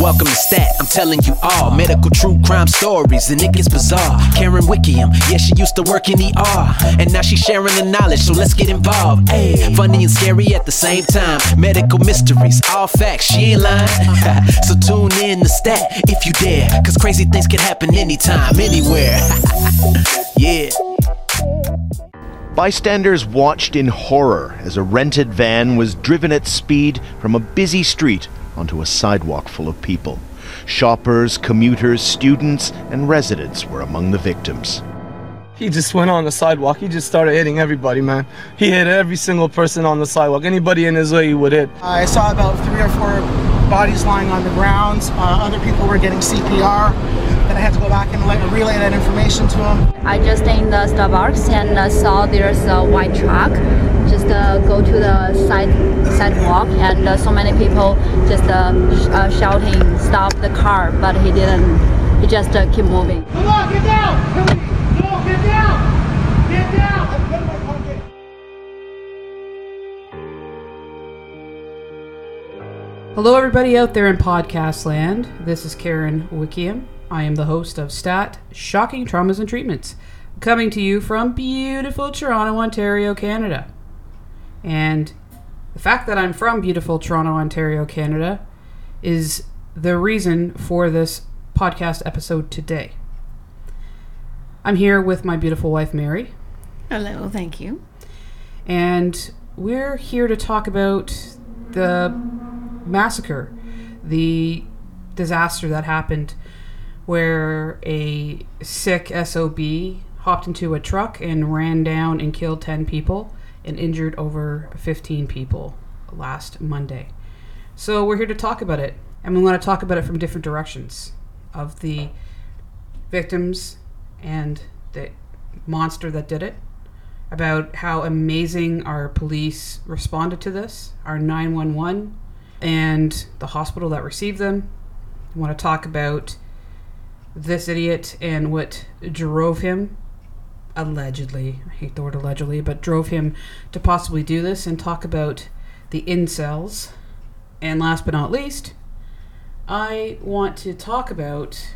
Welcome to Stat, I'm telling you all medical true crime stories, and it gets bizarre. Karen Wickiam, yeah, she used to work in ER, and now she's sharing the knowledge, so let's get involved. Hey, funny and scary at the same time. Medical mysteries, all facts, she ain't lying. so tune in to Stat if you dare, cause crazy things can happen anytime, anywhere. yeah. Bystanders watched in horror as a rented van was driven at speed from a busy street onto a sidewalk full of people. Shoppers, commuters, students, and residents were among the victims. He just went on the sidewalk. He just started hitting everybody, man. He hit every single person on the sidewalk. Anybody in his way, he would hit. I saw about three or four bodies lying on the ground. Uh, other people were getting CPR. Then I had to go back and let, relay that information to them. I just in the Starbucks and uh, saw there's a white truck just go to the side sidewalk and uh, so many people just uh, sh- uh, shouting stop the car but he didn't he just uh, keep moving Come on, get down! Come on, no, get down! Get down! Hello, everybody out there in podcast land. This is Karen Wickiam. I am the host of Stat Shocking Traumas and Treatments, coming to you from beautiful Toronto, Ontario, Canada. And the fact that I'm from beautiful Toronto, Ontario, Canada is the reason for this podcast episode today. I'm here with my beautiful wife, Mary, Hello, thank you. and we're here to talk about the massacre, the disaster that happened where a sick SOB hopped into a truck and ran down and killed 10 people and injured over 15 people last Monday. So we're here to talk about it, and we want to talk about it from different directions of the victims and the monster that did it, about how amazing our police responded to this, our 911, and the hospital that received them. We want to talk about this idiot and what drove him, allegedly, I hate the word allegedly, but drove him to possibly do this, and talk about the incels. And last but not least, I want to talk about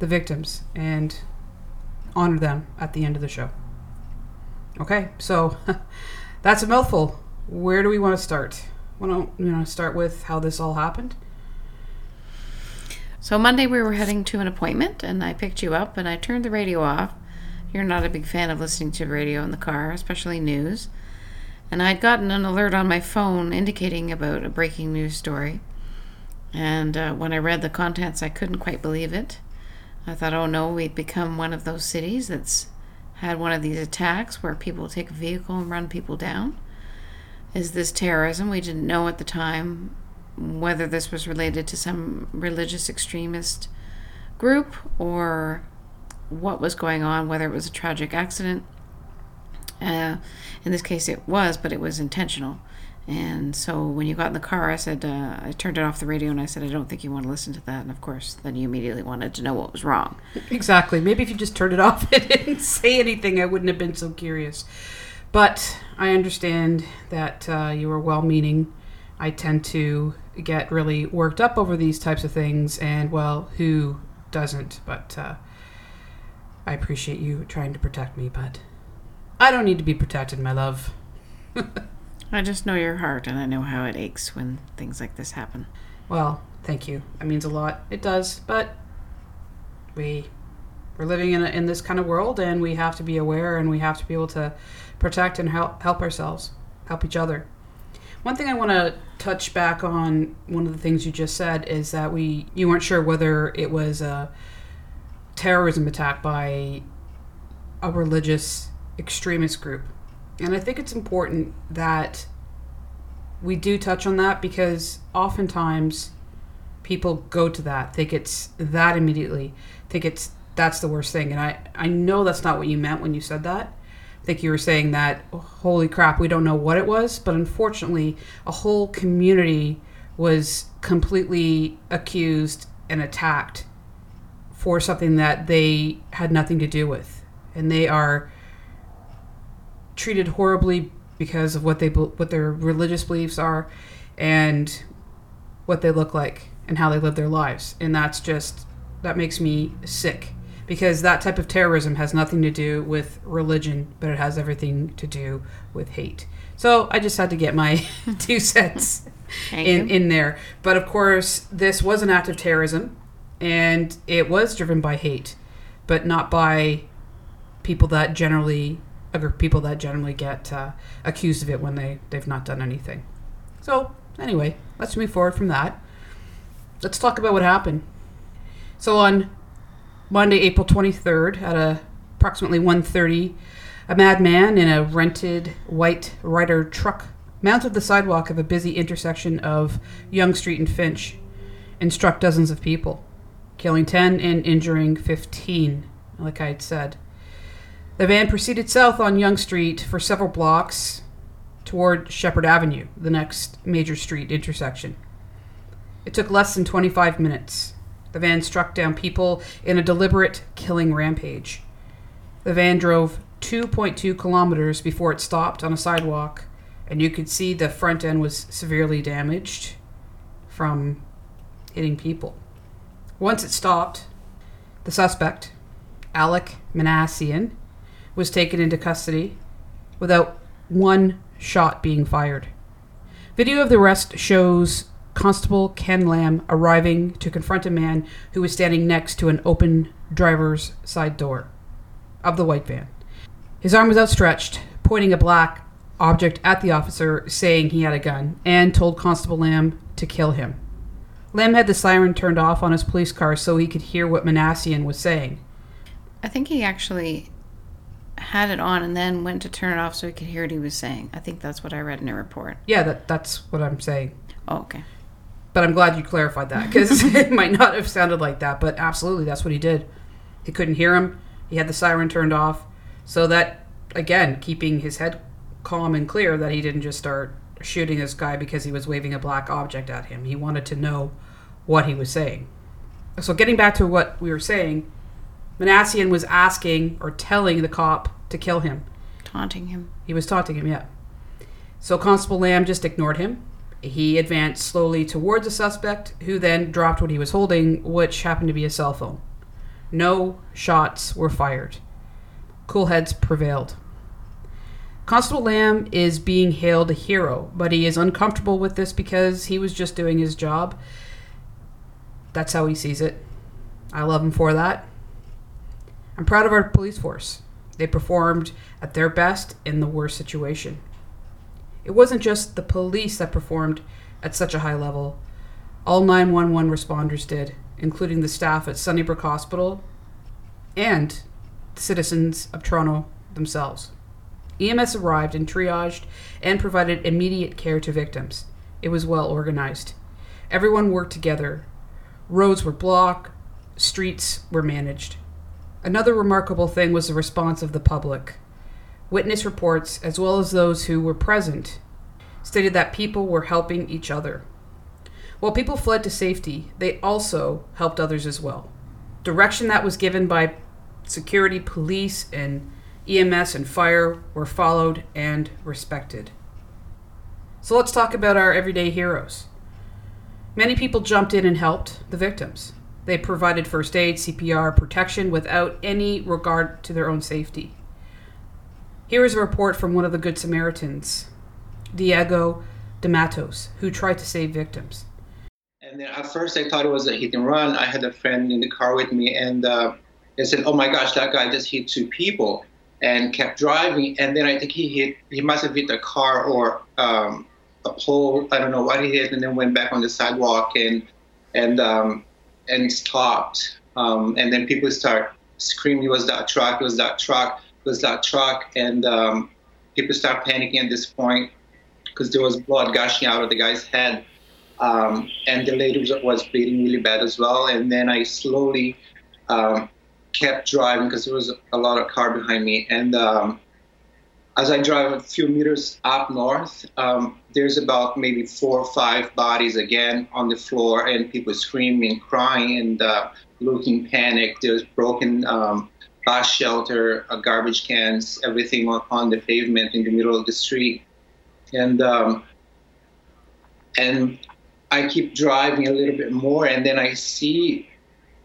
the victims and honor them at the end of the show. Okay, so that's a mouthful. Where do we want to start? We Want to start with how this all happened? So Monday we were heading to an appointment, and I picked you up, and I turned the radio off. You're not a big fan of listening to radio in the car, especially news. And I'd gotten an alert on my phone indicating about a breaking news story. And uh, when I read the contents, I couldn't quite believe it. I thought, oh no, we've become one of those cities that's had one of these attacks where people take a vehicle and run people down. Is this terrorism? We didn't know at the time whether this was related to some religious extremist group or what was going on, whether it was a tragic accident. Uh, in this case, it was, but it was intentional. And so when you got in the car, I said, uh, I turned it off the radio and I said, I don't think you want to listen to that. And of course, then you immediately wanted to know what was wrong. Exactly. Maybe if you just turned it off and didn't say anything, I wouldn't have been so curious. But I understand that uh, you were well meaning. I tend to get really worked up over these types of things, and well, who doesn't? But uh, I appreciate you trying to protect me, but I don't need to be protected, my love. I just know your heart and I know how it aches when things like this happen. Well, thank you. That means a lot. It does, but we we're living in a, in this kind of world, and we have to be aware, and we have to be able to protect and help help ourselves, help each other. One thing I want to touch back on, one of the things you just said, is that we you weren't sure whether it was a terrorism attack by a religious extremist group, and I think it's important that we do touch on that because oftentimes people go to that. Think it's that immediately. Think it's that's the worst thing. And i i know that's not what you meant when you said that. I think you were saying that holy crap we don't know what it was. But unfortunately a whole community was completely accused and attacked for something that they had nothing to do with and they are treated horribly because of what they what their religious beliefs are and what they look like and how they live their lives. And that's just, that makes me sick because that type of terrorism has nothing to do with religion, but it has everything to do with hate. So I just had to get my two cents in, you. in there. But of course, this was an act of terrorism and it was driven by hate, but not by people that generally, people that generally get uh, accused of it when they, they've not done anything. So, anyway, let's move forward from that. Let's talk about what happened. So on Monday, April 23rd, at a, approximately 1.30, a madman in a rented white Ryder truck mounted the sidewalk of a busy intersection of Yonge Street and Finch and struck dozens of people, killing 10 and injuring 15, like I had said. The van proceeded south on Yonge Street for several blocks toward Sheppard Avenue, the next major street intersection. It took less than 25 minutes. The van struck down people in a deliberate killing rampage. The van drove 2.2 kilometers before it stopped on a sidewalk, and you could see the front end was severely damaged from hitting people. Once it stopped, the suspect, Alek Minassian, was taken into custody without one shot being fired. Video of the arrest shows Constable Ken Lamb arriving to confront a man who was standing next to an open driver's side door of the white van. His arm was outstretched, pointing a black object at the officer, saying he had a gun, and told Constable Lamb to kill him. Lamb had the siren turned off on his police car so he could hear what Minassian was saying. I think he actually had it on and then went to turn it off so he could hear what he was saying. I think that's what I read in a report. Yeah, that, that's what I'm saying. Oh, okay. But I'm glad you clarified that because it might not have sounded like that, but absolutely that's what he did. He couldn't hear him. He had the siren turned off. So that, again, keeping his head calm and clear that he didn't just start shooting this guy because he was waving a black object at him. He wanted to know what he was saying. So getting back to what we were saying, Minassian was asking or telling the cop to kill him. Taunting him. He was taunting him, yeah. So Constable Lamb just ignored him. He advanced slowly towards the suspect, who then dropped what he was holding, which happened to be a cell phone. No shots were fired. Cool heads prevailed. Constable Lamb is being hailed a hero, but he is uncomfortable with this because he was just doing his job. That's how he sees it. I love him for that. I'm proud of our police force. They performed at their best in the worst situation. It wasn't just the police that performed at such a high level. All 911 responders did, including the staff at Sunnybrook Hospital and the citizens of Toronto themselves. EMS arrived and triaged and provided immediate care to victims. It was well organized. Everyone worked together. Roads were blocked, streets were managed. Another remarkable thing was the response of the public. Witness reports, as well as those who were present, stated that people were helping each other. While people fled to safety, they also helped others as well. Direction that was given by security, police, and EMS and fire were followed and respected. So let's talk about our everyday heroes. Many people jumped in and helped the victims. They provided first aid, CPR, protection without any regard to their own safety. Here is a report from one of the Good Samaritans, Diego de Matos, who tried to save victims. And then at first I thought it was a hit and run. I had a friend in the car with me, and uh, they said, "Oh my gosh, that guy just hit two people," and kept driving. And then I think he hit, he must have hit a car or um, a pole. I don't know what he hit, and then went back on the sidewalk and and um, and stopped. Um, and then people start screaming, "It was that truck! It was that truck! It was that truck!" And um, people start panicking at this point because there was blood gushing out of the guy's head. Um, and the lady was, was bleeding really bad as well. And then I slowly um, kept driving because there was a lot of car behind me. And um, as I drive a few meters up north, um, there's about maybe four or five bodies again on the floor, and people screaming, crying, and uh, looking panicked. There's broken um, bus shelter, uh, garbage cans, everything on, on the pavement in the middle of the street. And um, and I keep driving a little bit more, and then I see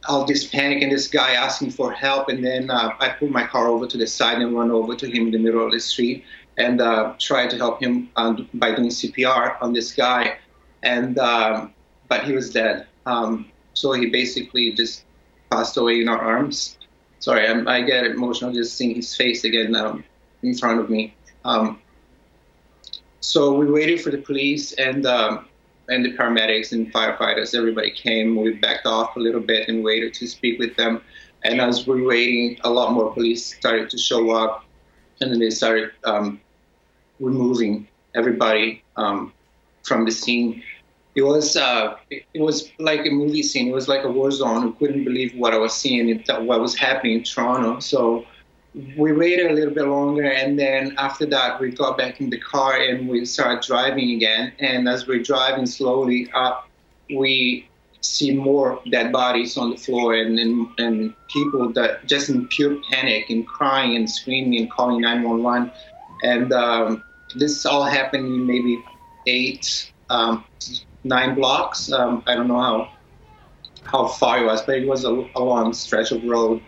all this panic and this guy asking for help, and then uh, I pull my car over to the side and run over to him in the middle of the street and uh, to help him um, by doing CPR on this guy, and um, but he was dead. Um, so he basically just passed away in our arms. Sorry, I'm, i get emotional just seeing his face again um, in front of me. Um, so we waited for the police and um, and the paramedics and firefighters. Everybody came. We backed off a little bit and waited to speak with them. And as we were waiting, a lot more police started to show up, and then they started um, removing everybody um, from the scene. It was uh, it was like a movie scene. It was like a war zone. I couldn't believe what I was seeing, what was happening in Toronto. So we waited a little bit longer and then after that we got back in the car and we started driving again. And as we're driving slowly up we see more dead bodies on the floor and, and, and people that just in pure panic and crying and screaming and calling 911 and um, this all happened in maybe eight um, nine blocks. Um, i don't know how how far it was but it was a, a long stretch of road.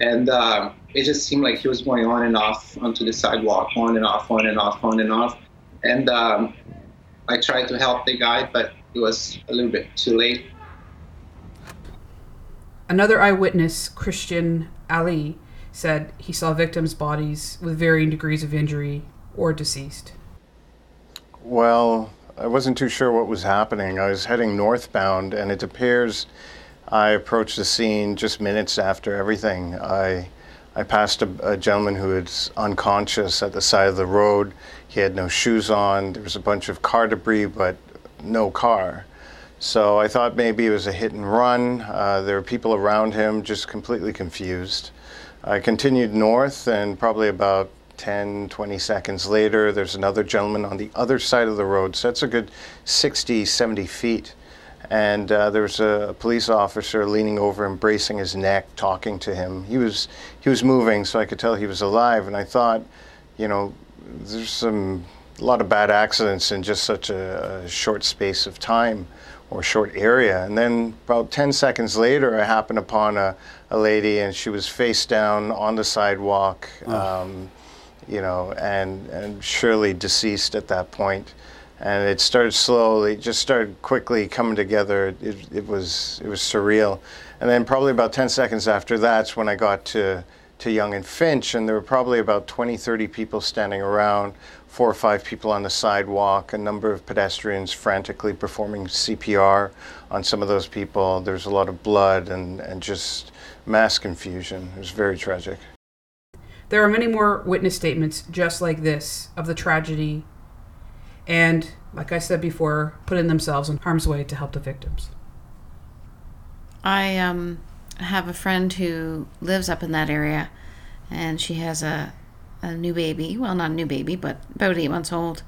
And um, it just seemed like he was going on and off onto the sidewalk, on and off, on and off, on and off. And um, I tried to help the guy, but it was a little bit too late. Another eyewitness, Christian Ali, said he saw victims' bodies with varying degrees of injury or deceased. Well, I wasn't too sure what was happening. I was heading northbound, and it appears I approached the scene just minutes after everything. I I passed a, a, gentleman who was unconscious at the side of the road. He had no shoes on. There was a bunch of car debris, but no car. So I thought maybe it was a hit and run. Uh, there were people around him just completely confused. I continued north, and probably about 10, 20 seconds later, there's another gentleman on the other side of the road. So that's a good 60, 70 feet and uh, there was a police officer leaning over, embracing his neck, talking to him. He was he was moving, so I could tell he was alive. And I thought, you know, there's some a lot of bad accidents in just such a, a short space of time or short area. And then about 10 seconds later, I happened upon a, a lady, and she was face down on the sidewalk. Um, you know, and, and surely deceased at that point and it started slowly, just started quickly coming together. It, it was it was surreal, and then probably about 10 seconds after that's when I got to to Yonge and Finch, and there were probably about 20, 30 people standing around, four or five people on the sidewalk, a number of pedestrians frantically performing CPR on some of those people. There's a lot of blood and, and just mass confusion. It was very tragic. There are many more witness statements just like this of the tragedy and, like I said before, putting themselves in harm's way to help the victims. I um, have a friend who lives up in that area, and she has a, a new baby. Well, not a new baby, but about eight months old.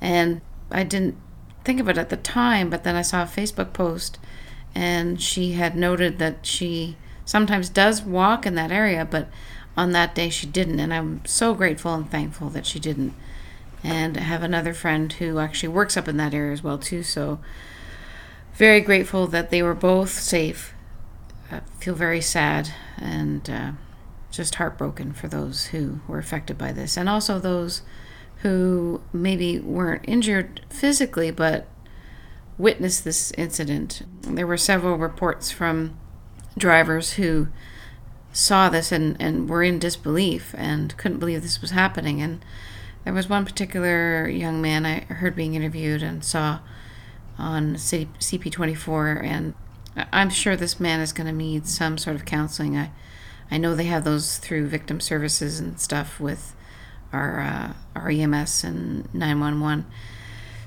And I didn't think of it at the time, but then I saw a Facebook post, and she had noted that she sometimes does walk in that area, but on that day she didn't. And I'm so grateful and thankful that she didn't and I have another friend who actually works up in that area as well too. So very grateful that they were both safe. I feel very sad and uh, just heartbroken for those who were affected by this, and also those who maybe weren't injured physically but witnessed this incident. There were several reports from drivers who saw this and, and were in disbelief and couldn't believe this was happening and there was one particular young man I heard being interviewed and saw on CP24, and I'm sure this man is going to need some sort of counseling. I, I know they have those through victim services and stuff with our uh, our EMS and 911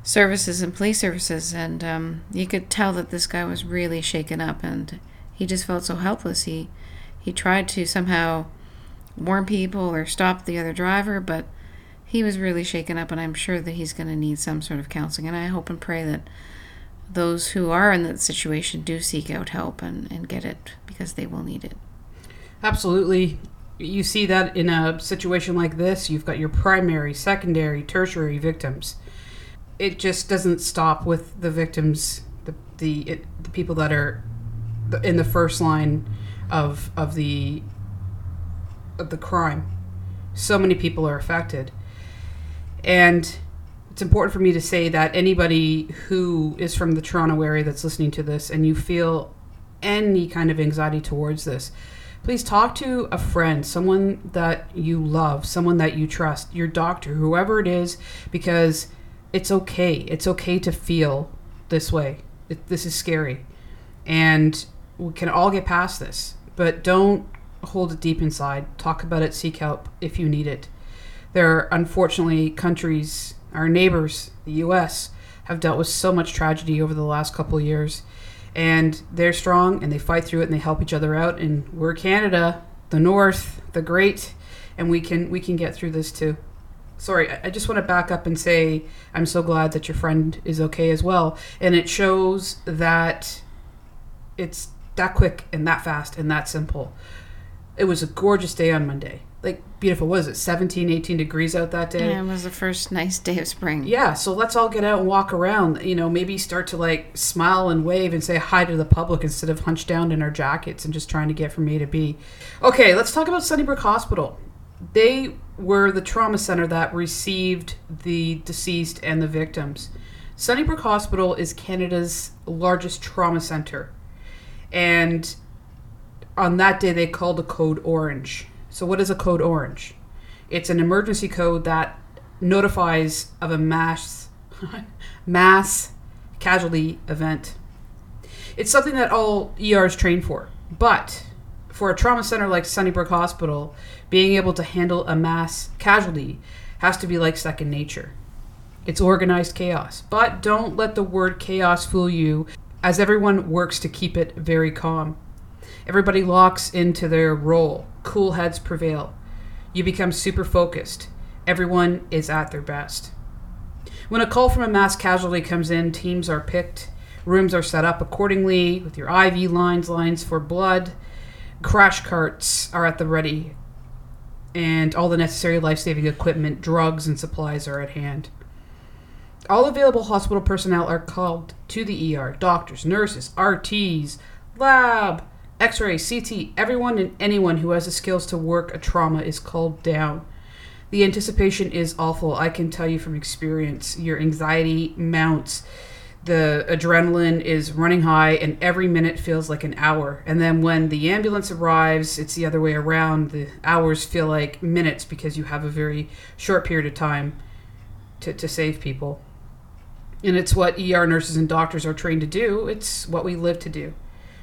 services and police services, and um, you could tell that this guy was really shaken up, and he just felt so helpless. He he tried to somehow warn people or stop the other driver, but he was really shaken up, and I'm sure that he's going to need some sort of counseling. And I hope and pray that those who are in that situation do seek out help and, and get it because they will need it. Absolutely. You see that in a situation like this, you've got your primary, secondary, tertiary victims. It just doesn't stop with the victims, the the it, the people that are in the first line of of the of the crime. So many people are affected, and it's important for me to say that anybody who is from the Toronto area that's listening to this and you feel any kind of anxiety towards this, please talk to a friend, someone that you love, someone that you trust, your doctor, whoever it is, because it's okay. It's okay to feel this way. It, this is scary. And we can all get past this, but don't hold it deep inside. Talk about it, seek help if you need it. There are unfortunately countries, our neighbors, the US, have dealt with so much tragedy over the last couple of years. And they're strong and they fight through it and they help each other out. And we're Canada, the North, the great, and we can we can get through this too. Sorry, I I just want to back up and say I'm so glad that your friend is okay as well. And it shows that it's that quick and that fast and that simple. It was a gorgeous day on Monday. Like beautiful. What is it? 17, 18 degrees out that day. Yeah, it was the first nice day of spring. Yeah, so let's all get out and walk around. You know, maybe start to like smile and wave and say hi to the public instead of hunched down in our jackets and just trying to get from A to B. Okay, let's talk about Sunnybrook Hospital. They were the trauma center that received the deceased and the victims. Sunnybrook Hospital is Canada's largest trauma center. And on that day, they called a code orange. So, what is a code orange? It's an emergency code that notifies of a mass mass casualty event. It's something that all ERs train for, but for a trauma center like Sunnybrook Hospital, being able to handle a mass casualty has to be like second nature. It's organized chaos, but don't let the word chaos fool you, as everyone works to keep it very calm. Everybody locks into their role. Cool heads prevail. You become super focused. Everyone is at their best. When a call from a mass casualty comes in, teams are picked, rooms are set up accordingly with your IV lines, lines for blood, crash carts are at the ready, and all the necessary life saving equipment, drugs, and supplies are at hand. All available hospital personnel are called to the ER doctors, nurses, RTs, lab, x ray, CT, everyone and anyone who has the skills to work a trauma is called down. The anticipation is awful. I can tell you from experience. Your anxiety mounts. The adrenaline is running high, and every minute feels like an hour. And then when the ambulance arrives, it's the other way around. The hours feel like minutes because you have a very short period of time to, to save people. And it's what ER nurses and doctors are trained to do, it's what we live to do.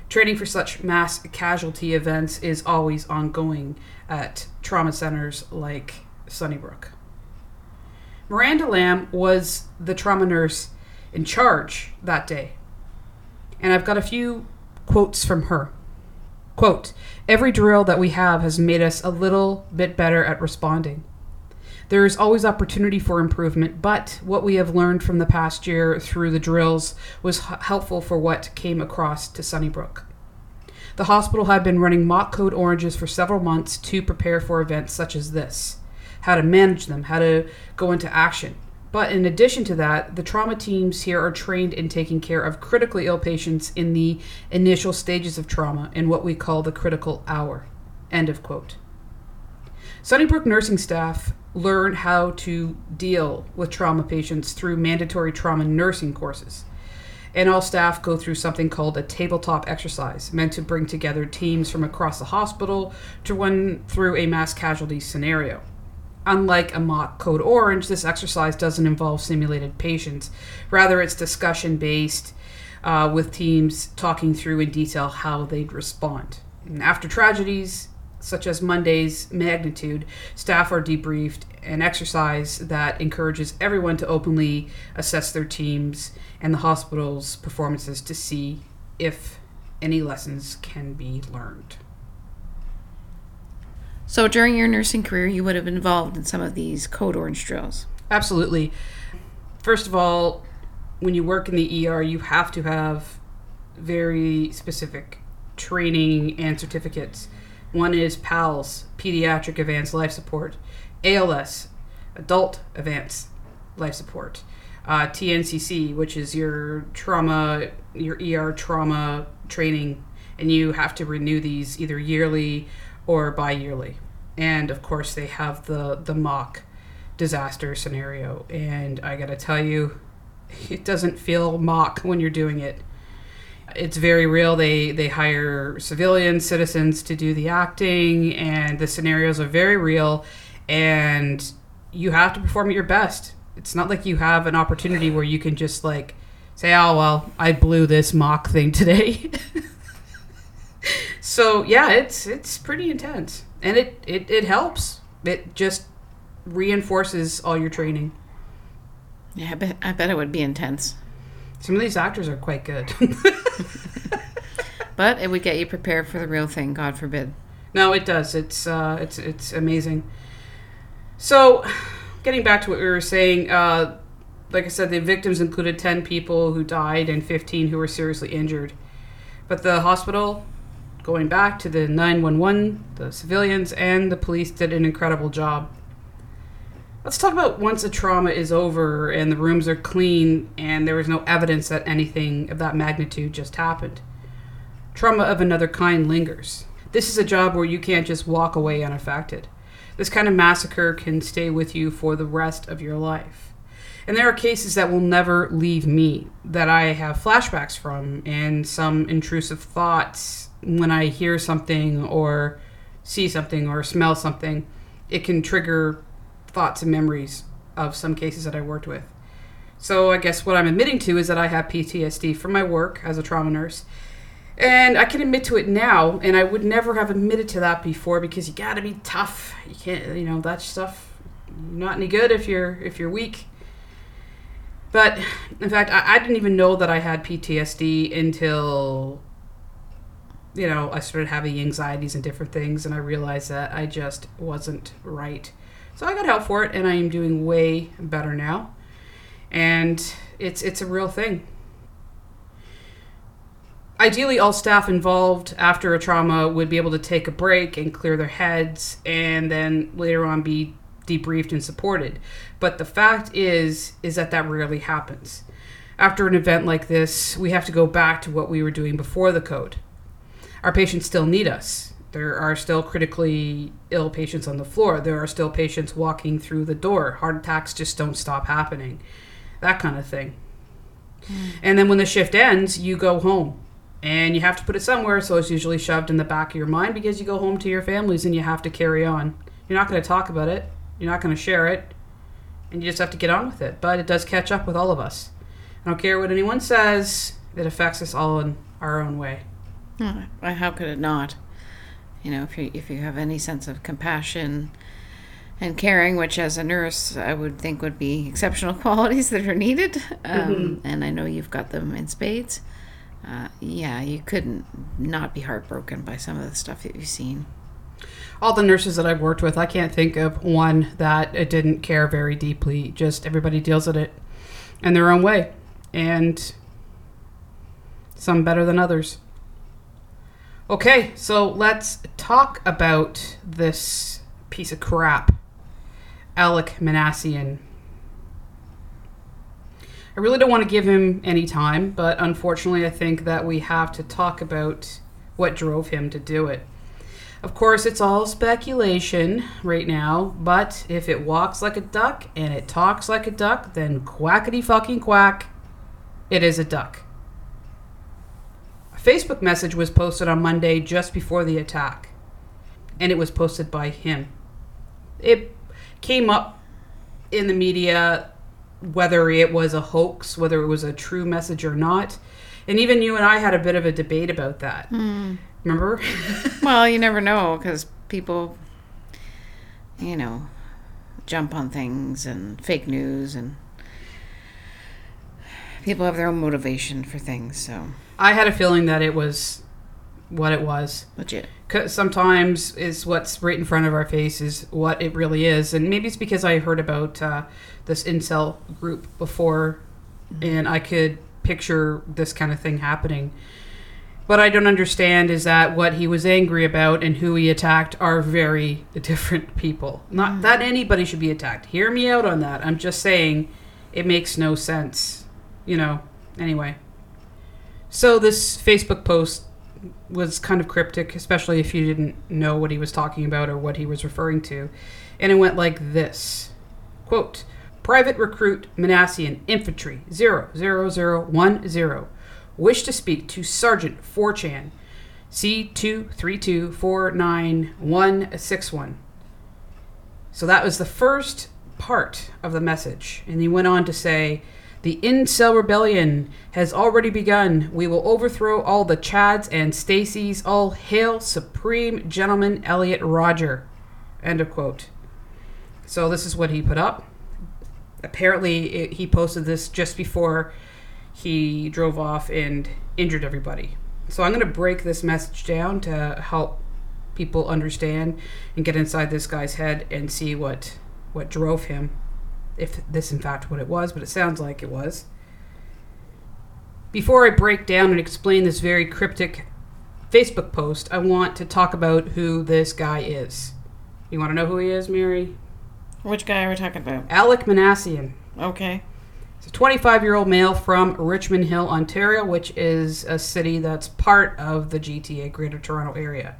Training for such mass casualty events is always ongoing at trauma centers like Sunnybrook. Miranda Lamb was the trauma nurse in charge that day. And I've got a few quotes from her. Quote, every drill that we have has made us a little bit better at responding. There is always opportunity for improvement, but what we have learned from the past year through the drills was h- helpful for what came across to Sunnybrook. The hospital had been running mock code oranges for several months to prepare for events such as this how to manage them, how to go into action. But in addition to that, the trauma teams here are trained in taking care of critically ill patients in the initial stages of trauma in what we call the critical hour. End of quote. Sunnybrook nursing staff learn how to deal with trauma patients through mandatory trauma nursing courses. And all staff go through something called a tabletop exercise, meant to bring together teams from across the hospital to run through a mass casualty scenario. Unlike a mock code orange, this exercise doesn't involve simulated patients. Rather, it's discussion based uh, with teams talking through in detail how they'd respond. And after tragedies, such as Monday's magnitude, staff are debriefed, an exercise that encourages everyone to openly assess their teams and the hospital's performances to see if any lessons can be learned. So during your nursing career, you would have been involved in some of these code orange drills. Absolutely. First of all, when you work in the ER, you have to have very specific training and certificates. One is PALS, Pediatric Advanced Life Support, ALS, Adult Advanced Life Support, uh, TNCC, which is your trauma, your ER trauma training, and you have to renew these either yearly or bi-yearly. And of course, they have the the mock disaster scenario, and I gotta tell you, it doesn't feel mock when you're doing it. It's very real. They they hire civilian citizens to do the acting, and the scenarios are very real, and you have to perform at your best. It's not like you have an opportunity where you can just like say, "Oh well, I blew this mock thing today." so yeah, it's it's pretty intense, and it it, it helps. It just reinforces all your training. Yeah, I bet, I bet it would be intense. Some of these actors are quite good. But it would get you prepared for the real thing, God forbid. no, it does. It's uh, it's it's amazing. So, getting back to what we were saying, uh, like I said, the victims included ten people who died and fifteen who were seriously injured. But the hospital, going back to the nine one one, the civilians and the police did an incredible job. Let's talk about once a trauma is over and the rooms are clean and there is no evidence that anything of that magnitude just happened. Trauma of another kind lingers. This is a job where you can't just walk away unaffected. This kind of massacre can stay with you for the rest of your life. And there are cases that will never leave me that I have flashbacks from and some intrusive thoughts when I hear something or see something or smell something. It can trigger thoughts and memories of some cases that I worked with. So I guess what I'm admitting to is that I have PTSD from my work as a trauma nurse. And I can admit to it now, and I would never have admitted to that before because you gotta be tough. You can't, you know, that stuff not any good if you're if you're weak. But in fact, I, I didn't even know that I had PTSD until you know I started having anxieties and different things, and I realized that I just wasn't right. So I got help for it, and I am doing way better now. And it's it's a real thing. Ideally, all staff involved after a trauma would be able to take a break and clear their heads, and then later on be debriefed and supported. But the fact is, is that that rarely happens. After an event like this, we have to go back to what we were doing before the code. Our patients still need us. There are still critically ill patients on the floor. There are still patients walking through the door. Heart attacks just don't stop happening. That kind of thing. Hmm. And then when the shift ends, you go home. And you have to put it somewhere, so it's usually shoved in the back of your mind because you go home to your families and you have to carry on. You're not going to talk about it, you're not going to share it, and you just have to get on with it. But it does catch up with all of us. I don't care what anyone says, it affects us all in our own way. Oh, how could it not? You know, if you if you have any sense of compassion and caring, which as a nurse I would think would be exceptional qualities that are needed, um, Mhm. and I know you've got them in spades. Uh, yeah, you couldn't not be heartbroken by some of the stuff that you've seen. all the nurses that I've worked with, I can't think of one that it didn't care very deeply. Just everybody deals with it in their own way, and some better than others. Okay, so let's talk about this piece of crap, Alek Minassian. I really don't want to give him any time, but unfortunately, I think that we have to talk about what drove him to do it. Of course, it's all speculation right now, but if it walks like a duck and it talks like a duck, then quackity fucking quack, it is a duck. A Facebook message was posted on Monday just before the attack, and it was posted by him. It came up in the media whether it was a hoax, whether it was a true message or not. And even you and I had a bit of a debate about that. Hmm. Remember? well, you never know because people, you know, jump on things and fake news and people have their own motivation for things. So I had a feeling that it was what it was. legit. 'Cause sometimes is what's right in front of our face is what it really is, and maybe it's because I heard about uh, this incel group before, and I could picture this kind of thing happening. What I don't understand is that what he was angry about and who he attacked are very different people. Not that anybody should be attacked. Hear me out on that. I'm just saying It makes no sense, you know. Anyway, so this Facebook post was kind of cryptic, especially if you didn't know what he was talking about or what he was referring to. And it went like this quote, Private recruit Minassian Infantry 00010. Wish to speak to Sergeant 4chan C23249161. So that was the first part of the message. And he went on to say, the incel rebellion has already begun. We will overthrow all the Chads and Stacys. All hail Supreme Gentleman Elliot Rodger. End of quote. So this is what he put up. Apparently, it, he posted this just before he drove off and injured everybody. So I'm going to break this message down to help people understand and get inside this guy's head and see what what drove him if this in fact what it was, but it sounds like it was. Before I break down and explain this very cryptic Facebook post, I want to talk about who this guy is. You want to know who he is, Mary? Which guy are we talking about? Alek Minassian. Okay. He's a 25 year old male from Richmond Hill, Ontario, which is a city that's part of the GTA Greater Toronto Area.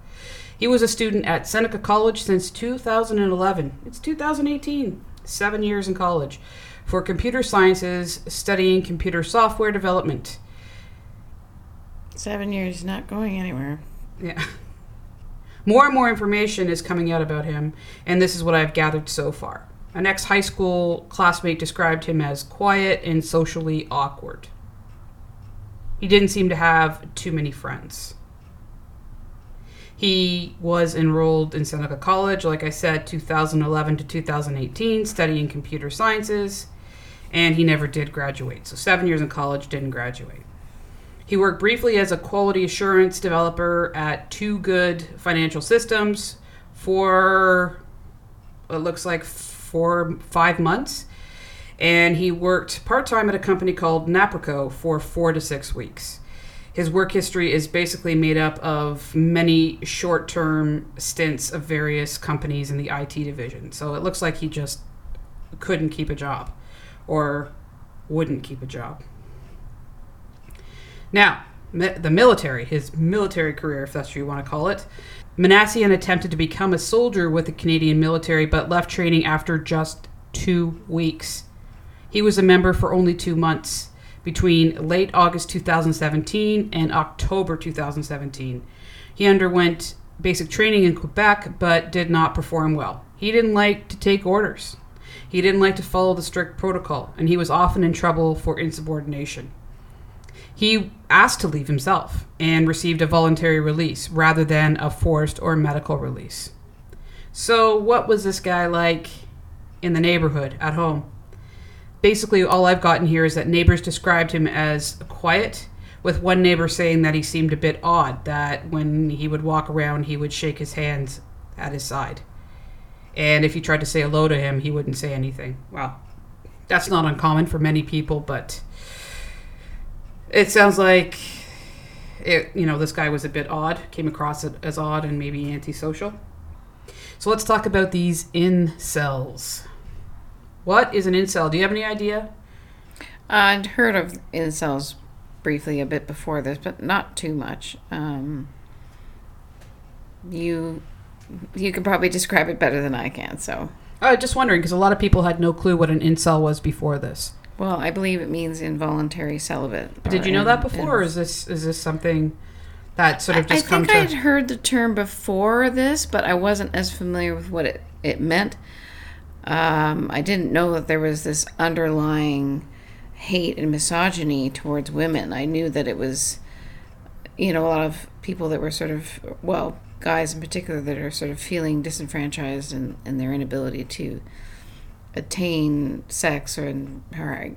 He was a student at Seneca College since 2011. It's 2018 seven years in college for computer sciences, studying computer software development. Seven years, not going anywhere. Yeah. More and more information is coming out about him, and this is what I've gathered so far. An ex high school classmate described him as quiet and socially awkward. He didn't seem to have too many friends. He was enrolled in Seneca College, like I said, 2011 to 2018, studying computer sciences, and he never did graduate. So, seven years in college, didn't graduate. He worked briefly as a quality assurance developer at Two Good Financial Systems for, it looks like, four, five months. And he worked part time at a company called Naproco for four to six weeks his work history is basically made up of many short term stints of various companies in the IT division. So it looks like he just couldn't keep a job or wouldn't keep a job. Now, the military, his military career, if that's what you want to call it. Minassian attempted to become a soldier with the Canadian military, but left training after just two weeks. He was a member for only two months between late August 2017 and October 2017. He underwent basic training in Quebec but did not perform well. He didn't like to take orders. He didn't like to follow the strict protocol, and he was often in trouble for insubordination. He asked to leave himself and received a voluntary release rather than a forced or medical release. So, what was this guy like in the neighborhood at home? Basically all I've gotten here is that neighbors described him as quiet, with one neighbor saying that he seemed a bit odd, that when he would walk around, he would shake his hands at his side. And if you tried to say hello to him, he wouldn't say anything. Well, that's not uncommon for many people, but it sounds like it, you know, this guy was a bit odd, came across as odd and maybe antisocial. So let's talk about these incels. What is an incel? Do you have any idea? I'd heard of incels briefly a bit before this, but not too much. Um, you you could probably describe it better than I can. So, uh, just wondering because a lot of people had no clue what an incel was before this. Well, I believe it means involuntary celibate. Did you know in, that before, or is this is this something that sort of just I, I think I'd heard the term before this, but I wasn't as familiar with what it it meant. Um, I didn't know that there was this underlying hate and misogyny towards women. I knew that it was, you know, a lot of people that were sort of, well, guys in particular that are sort of feeling disenfranchised in, in their inability to attain sex or, in,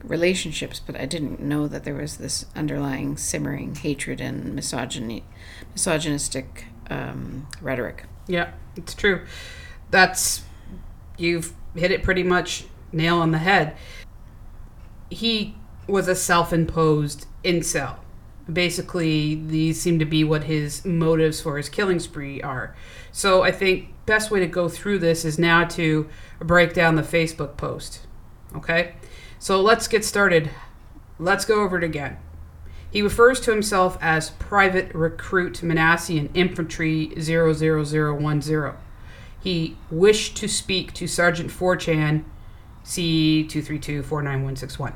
relationships, but I didn't know that there was this underlying simmering hatred and misogyny, misogynistic um, rhetoric. Yeah, it's true. That's you've hit it pretty much nail on the head. He was a self imposed incel. Basically, these seem to be what his motives for his killing spree are. So I think best way to go through this is now to break down the Facebook post. Okay? So let's get started. Let's go over it again. He refers to himself as Private Recruit Minassian Infantry 00010. He wished to speak to Sergeant 4chan C232-49161.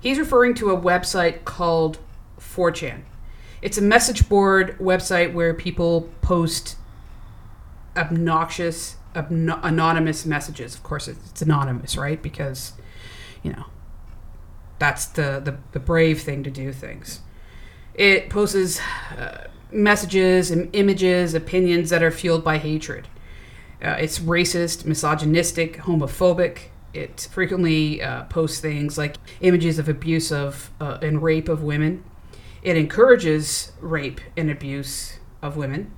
He's referring to a website called 4chan. It's a message board website where people post obnoxious, obno- anonymous messages. Of course, it's anonymous, right? Because, you know, that's the, the, the brave thing to do things. It posts uh, messages and images, opinions that are fueled by hatred. Uh, it's racist, misogynistic, homophobic. It frequently uh, posts things like images of abuse of uh, and rape of women. It encourages rape and abuse of women.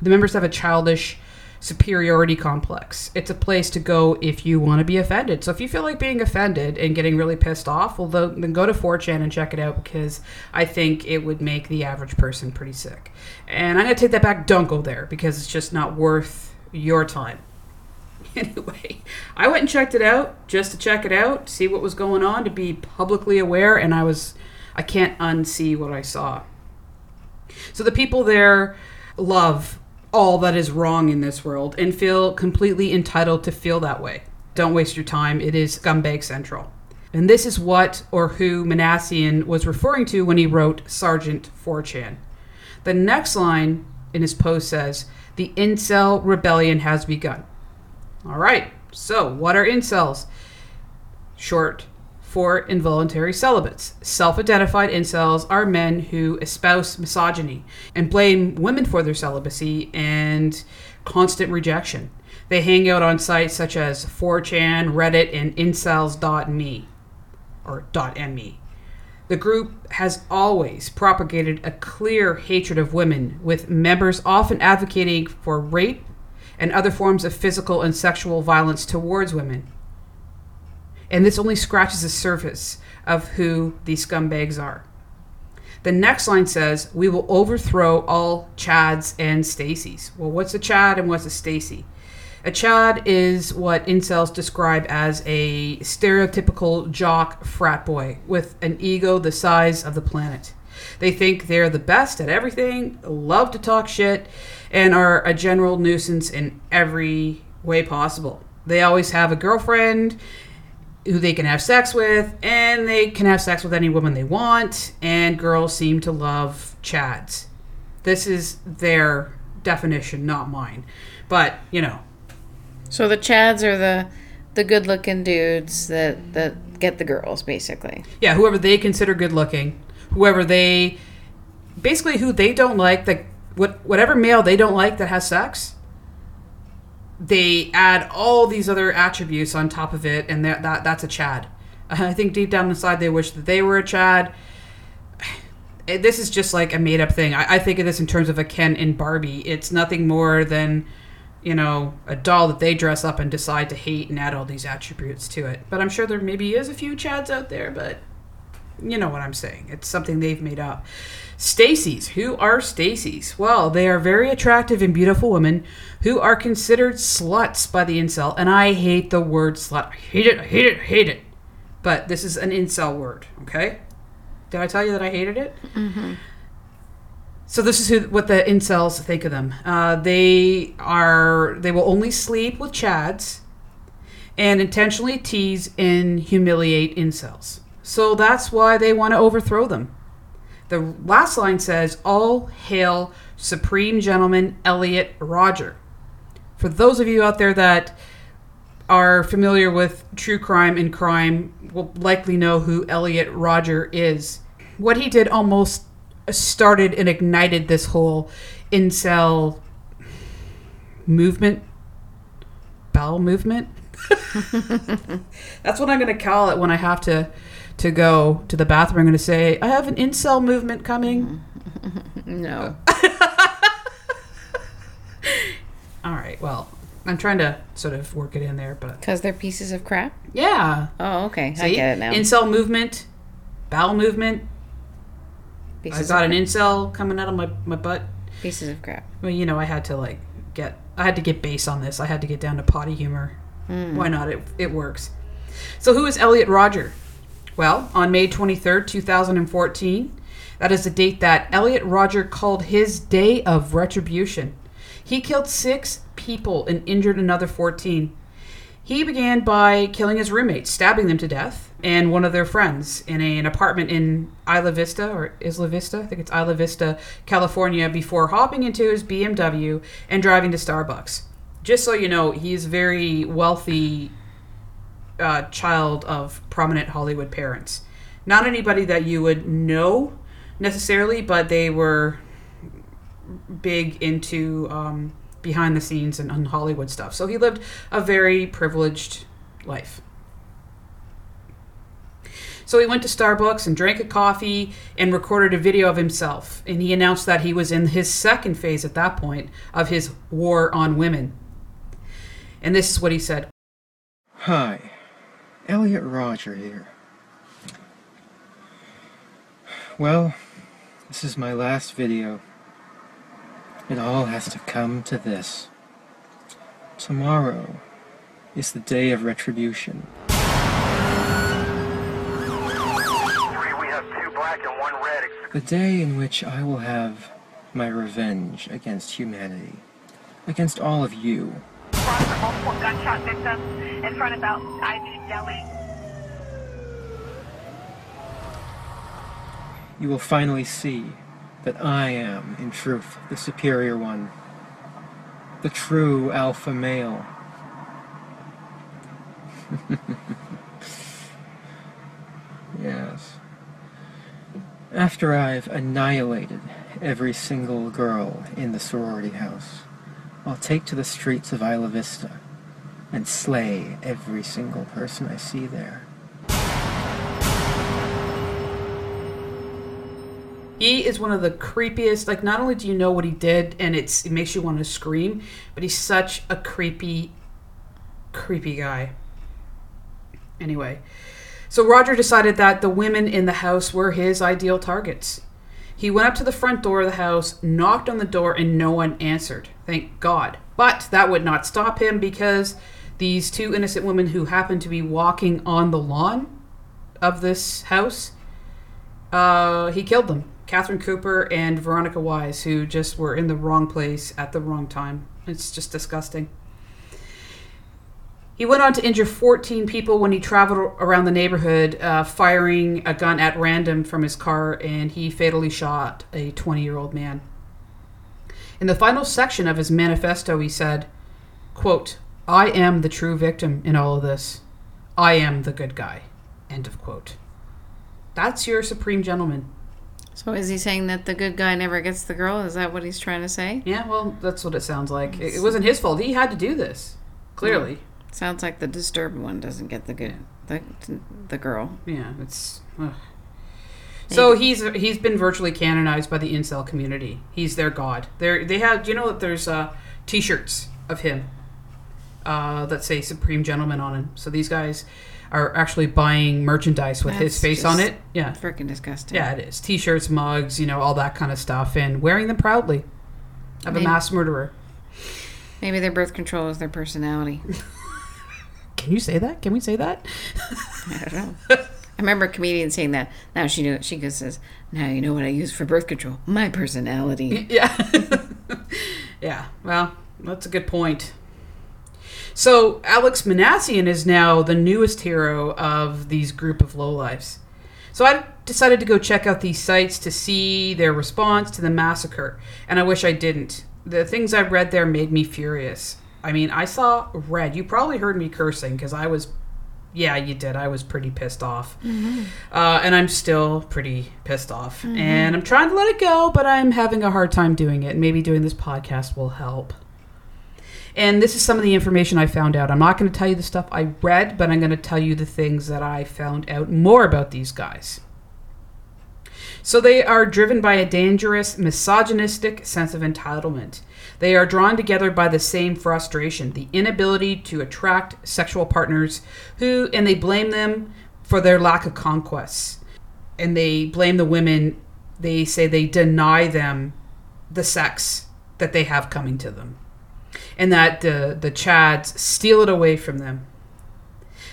The members have a childish superiority complex. It's a place to go if you want to be offended. So if you feel like being offended and getting really pissed off, well, then go to 4chan and check it out because I think it would make the average person pretty sick. And I'm going to take that back. Don't go there because it's just not worth your time. Anyway, I went and checked it out just to check it out, see what was going on, to be publicly aware, and I was, I can't unsee what I saw. So the people there love all that is wrong in this world and feel completely entitled to feel that way. Don't waste your time. It is scumbag central. And this is what or who Minassian was referring to when he wrote Sergeant 4chan. The next line in his post says, The incel rebellion has begun. All right, so what are incels? Short for involuntary celibates. Self identified incels are men who espouse misogyny and blame women for their celibacy and constant rejection. They hang out on sites such as 4chan, Reddit, and incels.me or .me. The group has always propagated a clear hatred of women, with members often advocating for rape and other forms of physical and sexual violence towards women. And this only scratches the surface of who these scumbags are. The next line says, We will overthrow all Chads and Stacys. Well, what's a Chad and what's a Stacy? A Chad is what incels describe as a stereotypical jock frat boy with an ego the size of the planet. They think they're the best at everything, love to talk shit, and are a general nuisance in every way possible. They always have a girlfriend who they can have sex with, and they can have sex with any woman they want, and girls seem to love Chads. This is their definition, not mine. But, you know. So the Chads are the the good looking dudes that, that get the girls, basically. Yeah, whoever they consider good looking, whoever they basically who they don't like, that what whatever male they don't like that has sex, they add all these other attributes on top of it, and that, that that's a Chad. I think deep down inside they wish that they were a Chad. This is just like a made up thing. I, I think of this in terms of a Ken and Barbie. It's nothing more than, you know, a doll that they dress up and decide to hate and add all these attributes to it. But I'm sure there maybe is a few Chads out there, but you know what I'm saying. It's something they've made up. Stacy's. Who are Stacy's? Well, they are very attractive and beautiful women who are considered sluts by the incel. And I hate the word slut. I hate it, I hate it, I hate it. But this is an incel word, okay? Did I tell you that I hated it? Mm-hmm. So this is who, what the incels think of them. Uh, they are they will only sleep with chads, and intentionally tease and humiliate incels. So that's why they want to overthrow them. The last line says, All hail Supreme Gentleman Elliot Rodger. For those of you out there that are familiar with true crime and crime will likely know who Elliot Rodger is. What he did almost started and ignited this whole incel movement, bowel movement. That's what I'm going to call it when I have to to go to the bathroom. I'm going to say, I have an incel movement coming. No. All right. Well, I'm trying to sort of work it in there, but Because they're pieces of crap? yeah. Oh, okay. I See? get it now. Incel movement, bowel movement. Pieces I got an incel coming out of my, my butt. Pieces of crap. Well, you know, I had to like get I had to get base on this. I had to get down to potty humor. Mm. Why not? It it works. So, who is Elliot Rodger? Well, on May 23rd, 2014, that is the date that Elliot Rodger called his day of retribution. He killed six people and injured another 14. He began by killing his roommates, stabbing them to death, and one of their friends in a- an apartment in Isla Vista, or Isla Vista, I think it's Isla Vista, California, before hopping into his BMW and driving to Starbucks. Just so you know, he's very wealthy uh, child of prominent Hollywood parents. Not anybody that you would know necessarily, but they were big into um, behind the scenes and, and Hollywood stuff. So he lived a very privileged life. So he went to Starbucks and drank a coffee and recorded a video of himself. And he announced that he was in his second phase at that point of his war on women. And this is what he said Hi, Elliot Rodger here. Well, this is my last video. It all has to come to this. Tomorrow is the day of retribution. The day in which I will have my revenge against humanity. Against all of you. You will finally see that I am, in truth, the superior one. The true alpha male. yes. After I've annihilated every single girl in the sorority house, I'll take to the streets of Isla Vista and slay every single person I see there. He is one of the creepiest. Like, not only do you know what he did, and it's it makes you want to scream, but he's such a creepy, creepy guy. Anyway, so Rodger decided that the women in the house were his ideal targets. He went up to the front door of the house, knocked on the door, and no one answered. Thank God. But that would not stop him because these two innocent women who happened to be walking on the lawn of this house, uh, he killed them. Katherine Cooper and Veronika Weiss, who just were in the wrong place at the wrong time. It's just disgusting. He went on to injure 14 people when he traveled around the neighborhood, uh, firing a gun at random from his car, and he fatally shot a 20 year old man. In the final section of his manifesto, he said, quote, I am the true victim in all of this. I am the good guy. End of quote. That's your supreme gentleman. So is he saying that the good guy never gets the girl? Is that what he's trying to say? Yeah, well, that's what it sounds like. It, it wasn't his fault. He had to do this. Clearly. Sounds like the disturbed one doesn't get the good the the girl. Yeah, it's. ugh. So he's he's been virtually canonized by the incel community. He's their god. They they have. Do you know that there's uh, T-shirts of him uh, that say "Supreme Gentleman" on them. So these guys are actually buying merchandise with his That's face on it. Yeah, freaking disgusting. Yeah, it is. T-shirts, mugs, you know, all that kind of stuff, and wearing them proudly. Of Maybe- a mass murderer. Maybe their birth control is their personality. Can you say that? Can we say that? I don't know. I remember a comedian saying that. Now she knew. She goes, says, "Now you know what I use for birth control. My personality." Yeah. yeah. Well, that's a good point. So Alek Minassian is now the newest hero of these group of lowlifes. So I decided to go check out these sites to see their response to the massacre, and I wish I didn't. The things I read there made me furious. I mean, I saw red. You probably heard me cursing because I was, yeah, you did. I was pretty pissed off. Mhm. Uh, and I'm still pretty pissed off. Mhm. And I'm trying to let it go, but I'm having a hard time doing it. Maybe doing this podcast will help. And this is some of the information I found out. I'm not going to tell you the stuff I read, but I'm going to tell you the things that I found out more about these guys. So they are driven by a dangerous, misogynistic sense of entitlement. They are drawn together by the same frustration, the inability to attract sexual partners who and they blame them for their lack of conquests. And they blame the women, they say they deny them the sex that they have coming to them. And that the the Chads steal it away from them.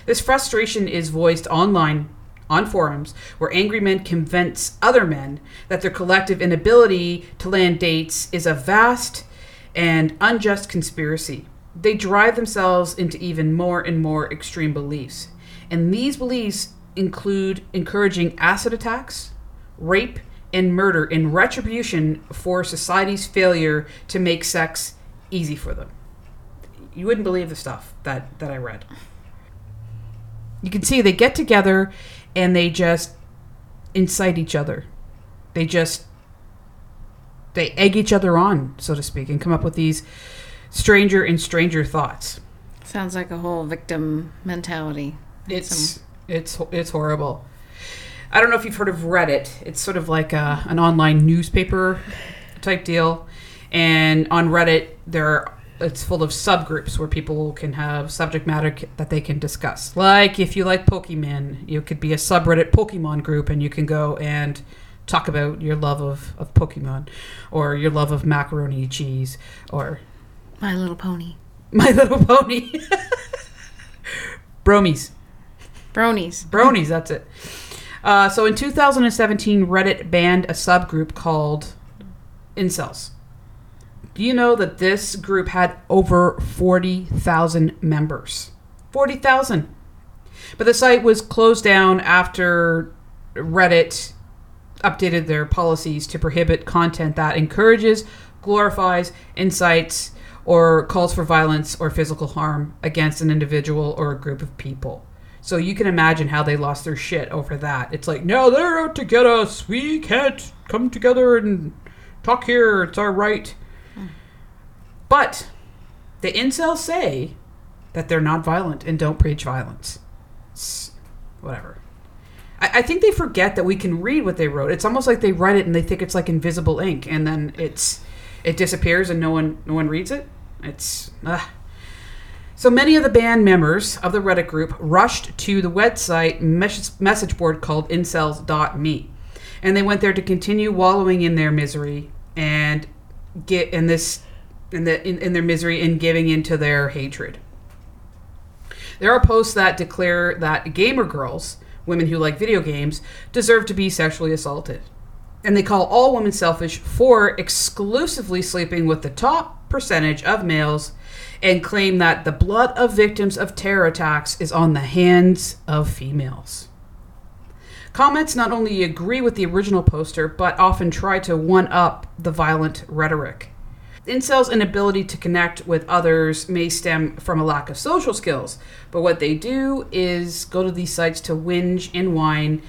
This frustration is voiced online on forums where angry men convince other men that their collective inability to land dates is a vast and unjust conspiracy. They drive themselves into even more and more extreme beliefs. And these beliefs include encouraging acid attacks, rape, and murder in retribution for society's failure to make sex easy for them. You wouldn't believe the stuff that, that I read. You can see they get together and they just incite each other. They just they egg each other on, so to speak, and come up with these stranger and stranger thoughts. Sounds like a whole victim mentality. It's it's it's horrible. I don't know if you've heard of Reddit. It's sort of like a, an online newspaper type deal, and on Reddit there are, it's full of subgroups where people can have subject matter that they can discuss. Like if you like Pokemon, you could be a subreddit Pokemon group, and you can go and talk about your love of, of Pokemon, or your love of macaroni and cheese, or My Little Pony. My Little Pony. Bromies. Bronies. Bronies, that's it. Uh, so in 2017, Reddit banned a subgroup called Incels. Do you know that this group had over 40,000 members? 40,000. But the site was closed down after Reddit updated their policies to prohibit content that encourages, glorifies, incites, or calls for violence or physical harm against an individual or a group of people. So you can imagine how they lost their shit over that. It's like, no, they're out to get us. We can't come together and talk here. It's our right. But the incels say that they're not violent and don't preach violence. It's whatever. I, I think they forget that we can read what they wrote. It's almost like they write it and they think it's like invisible ink, and then it's it disappears and no one no one reads it. It's ugh. So many of the band members of the Reddit group rushed to the website mes- message board called incels.me. And they went there to continue wallowing in their misery and get in this in the in, in their misery and giving into their hatred. There are posts that declare that gamer girls, women who like video games, deserve to be sexually assaulted. And they call all women selfish for exclusively sleeping with the top percentage of males and claim that the blood of victims of terror attacks is on the hands of females. Comments not only agree with the original poster, but often try to one up the violent rhetoric. Incels' inability to connect with others may stem from a lack of social skills, but what they do is go to these sites to whinge and whine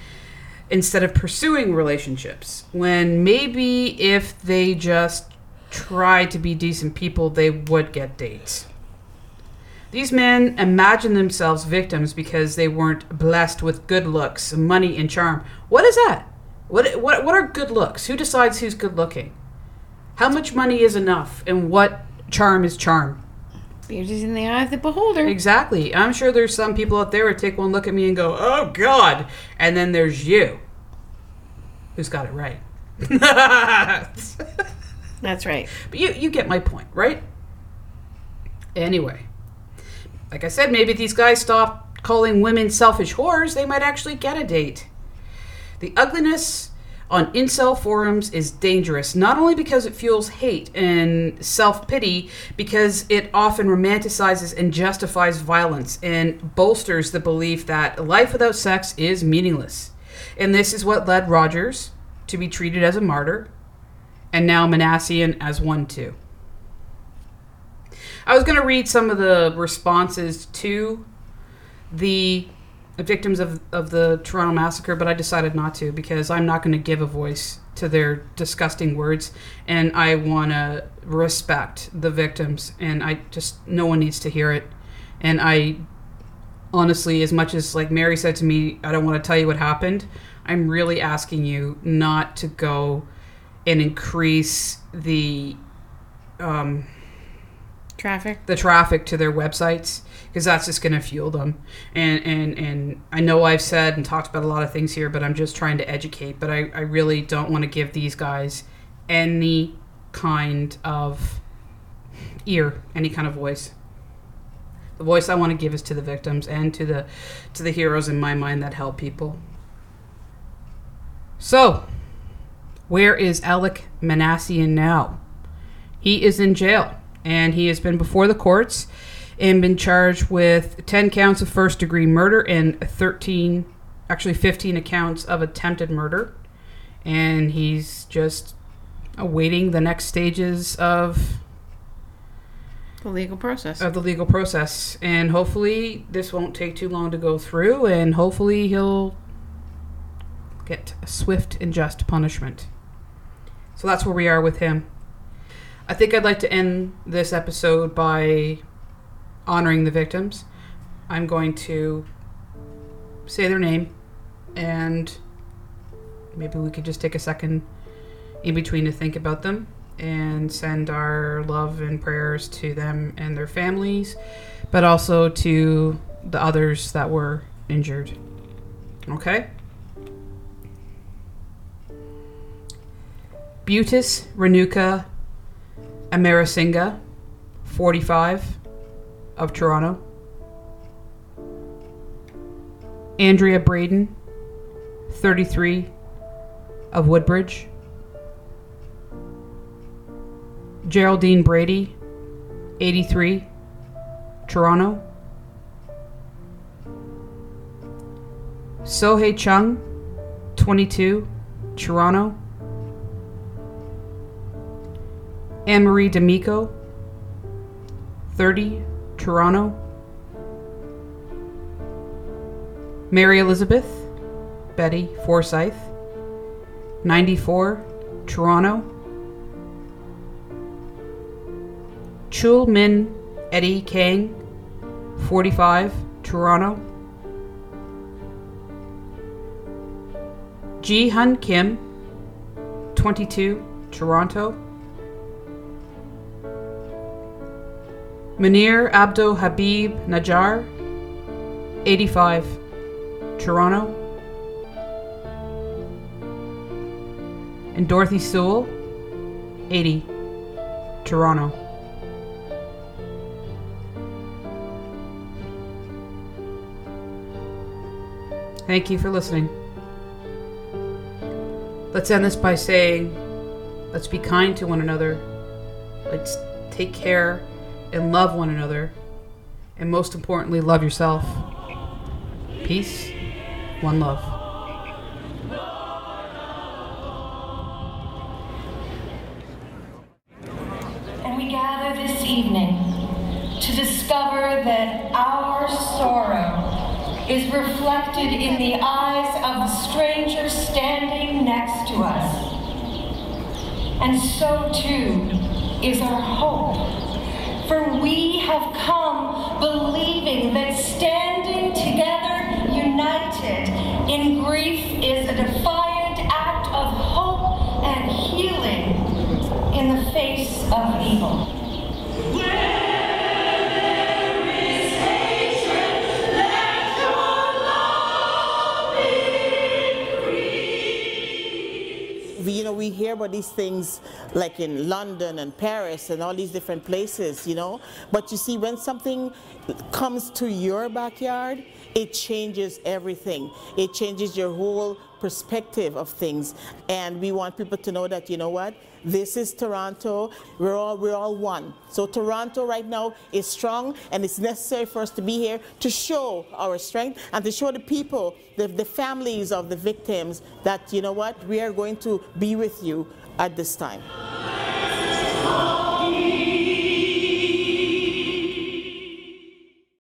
instead of pursuing relationships. When maybe if they just tried to be decent people, they would get dates. These men imagine themselves victims because they weren't blessed with good looks, money, and charm. What is that? What, what, what are good looks? Who decides who's good looking? How much money is enough? And what charm is charm? Beauty's in the eye of the beholder. Exactly. I'm sure there's some people out there who take one look at me and go, oh, God. And then there's you, who's got it right. That's right. But you, you get my point, right? Anyway, like I said, maybe if these guys stop calling women selfish whores, they might actually get a date. The ugliness on incel forums is dangerous, not only because it fuels hate and self pity, because it often romanticizes and justifies violence and bolsters the belief that life without sex is meaningless. And this is what led Rodgers to be treated as a martyr, and now Minassian as one too. I was going to read some of the responses to the victims of, of the Toronto massacre, but I decided not to because I'm not going to give a voice to their disgusting words, and I want to respect the victims, and I just no one needs to hear it, and I honestly, as much as like Mary said to me, I don't want to tell you what happened. I'm really asking you not to go and increase the um, traffic the traffic to their websites because that's just going to fuel them and and and i know i've said and talked about a lot of things here but i'm just trying to educate but i, I really don't want to give these guys any kind of ear any kind of voice The voice I want to give is to the victims and to the to the heroes in my mind that help people. So, where is Alek Minassian now? He is in jail and he has been before the courts and been charged with 10 counts of first degree murder and 13 actually 15 accounts of attempted murder. And he's just awaiting the next stages of The legal process. of the legal process. And hopefully this won't take too long to go through and hopefully he'll get a swift and just punishment. So that's where we are with him i think i'd like to end this episode by honoring the victims i'm going to say their name and maybe we could just take a second in between to think about them and send our love and prayers to them and their families, but also to the others that were injured. Okay? Butis Renuka Amarasingha, 45, of Toronto. Andrea Braden, 33, of Woodbridge. Geraldine Brady, 83, Toronto. Sohei Chung, 22, Toronto. Anne Marie D'Amico, 30, Toronto. Mary Elizabeth, Betty Forsyth, 94, Toronto. Chul Min Eddie Kang, 45, Toronto. Ji Hun Kim, 22, Toronto. Munir Abdo Habib Najjar, 85, Toronto. And Dorothy Sewell, 80, Toronto. Thank you for listening. Let's end this by saying, let's be kind to one another. Let's take care and love one another. And most importantly, love yourself. Peace. One love. And we gather this evening to discover that our sorrow is reflected in the eyes of the stranger standing next to us. And so too is our hope. For we have come believing that standing together, united in grief, is a defiant act of hope and healing in the face of evil. you know, we hear about these things like in London and Paris and all these different places, you know. But you see, when something comes to your backyard, it changes everything. It changes your whole perspective of things. And we want people to know that, you know what? This is Toronto. We're all we're all one. So Toronto right now is strong and it's necessary for us to be here to show our strength and to show the people, the, the families of the victims that you know what? We are going to be with you at this time.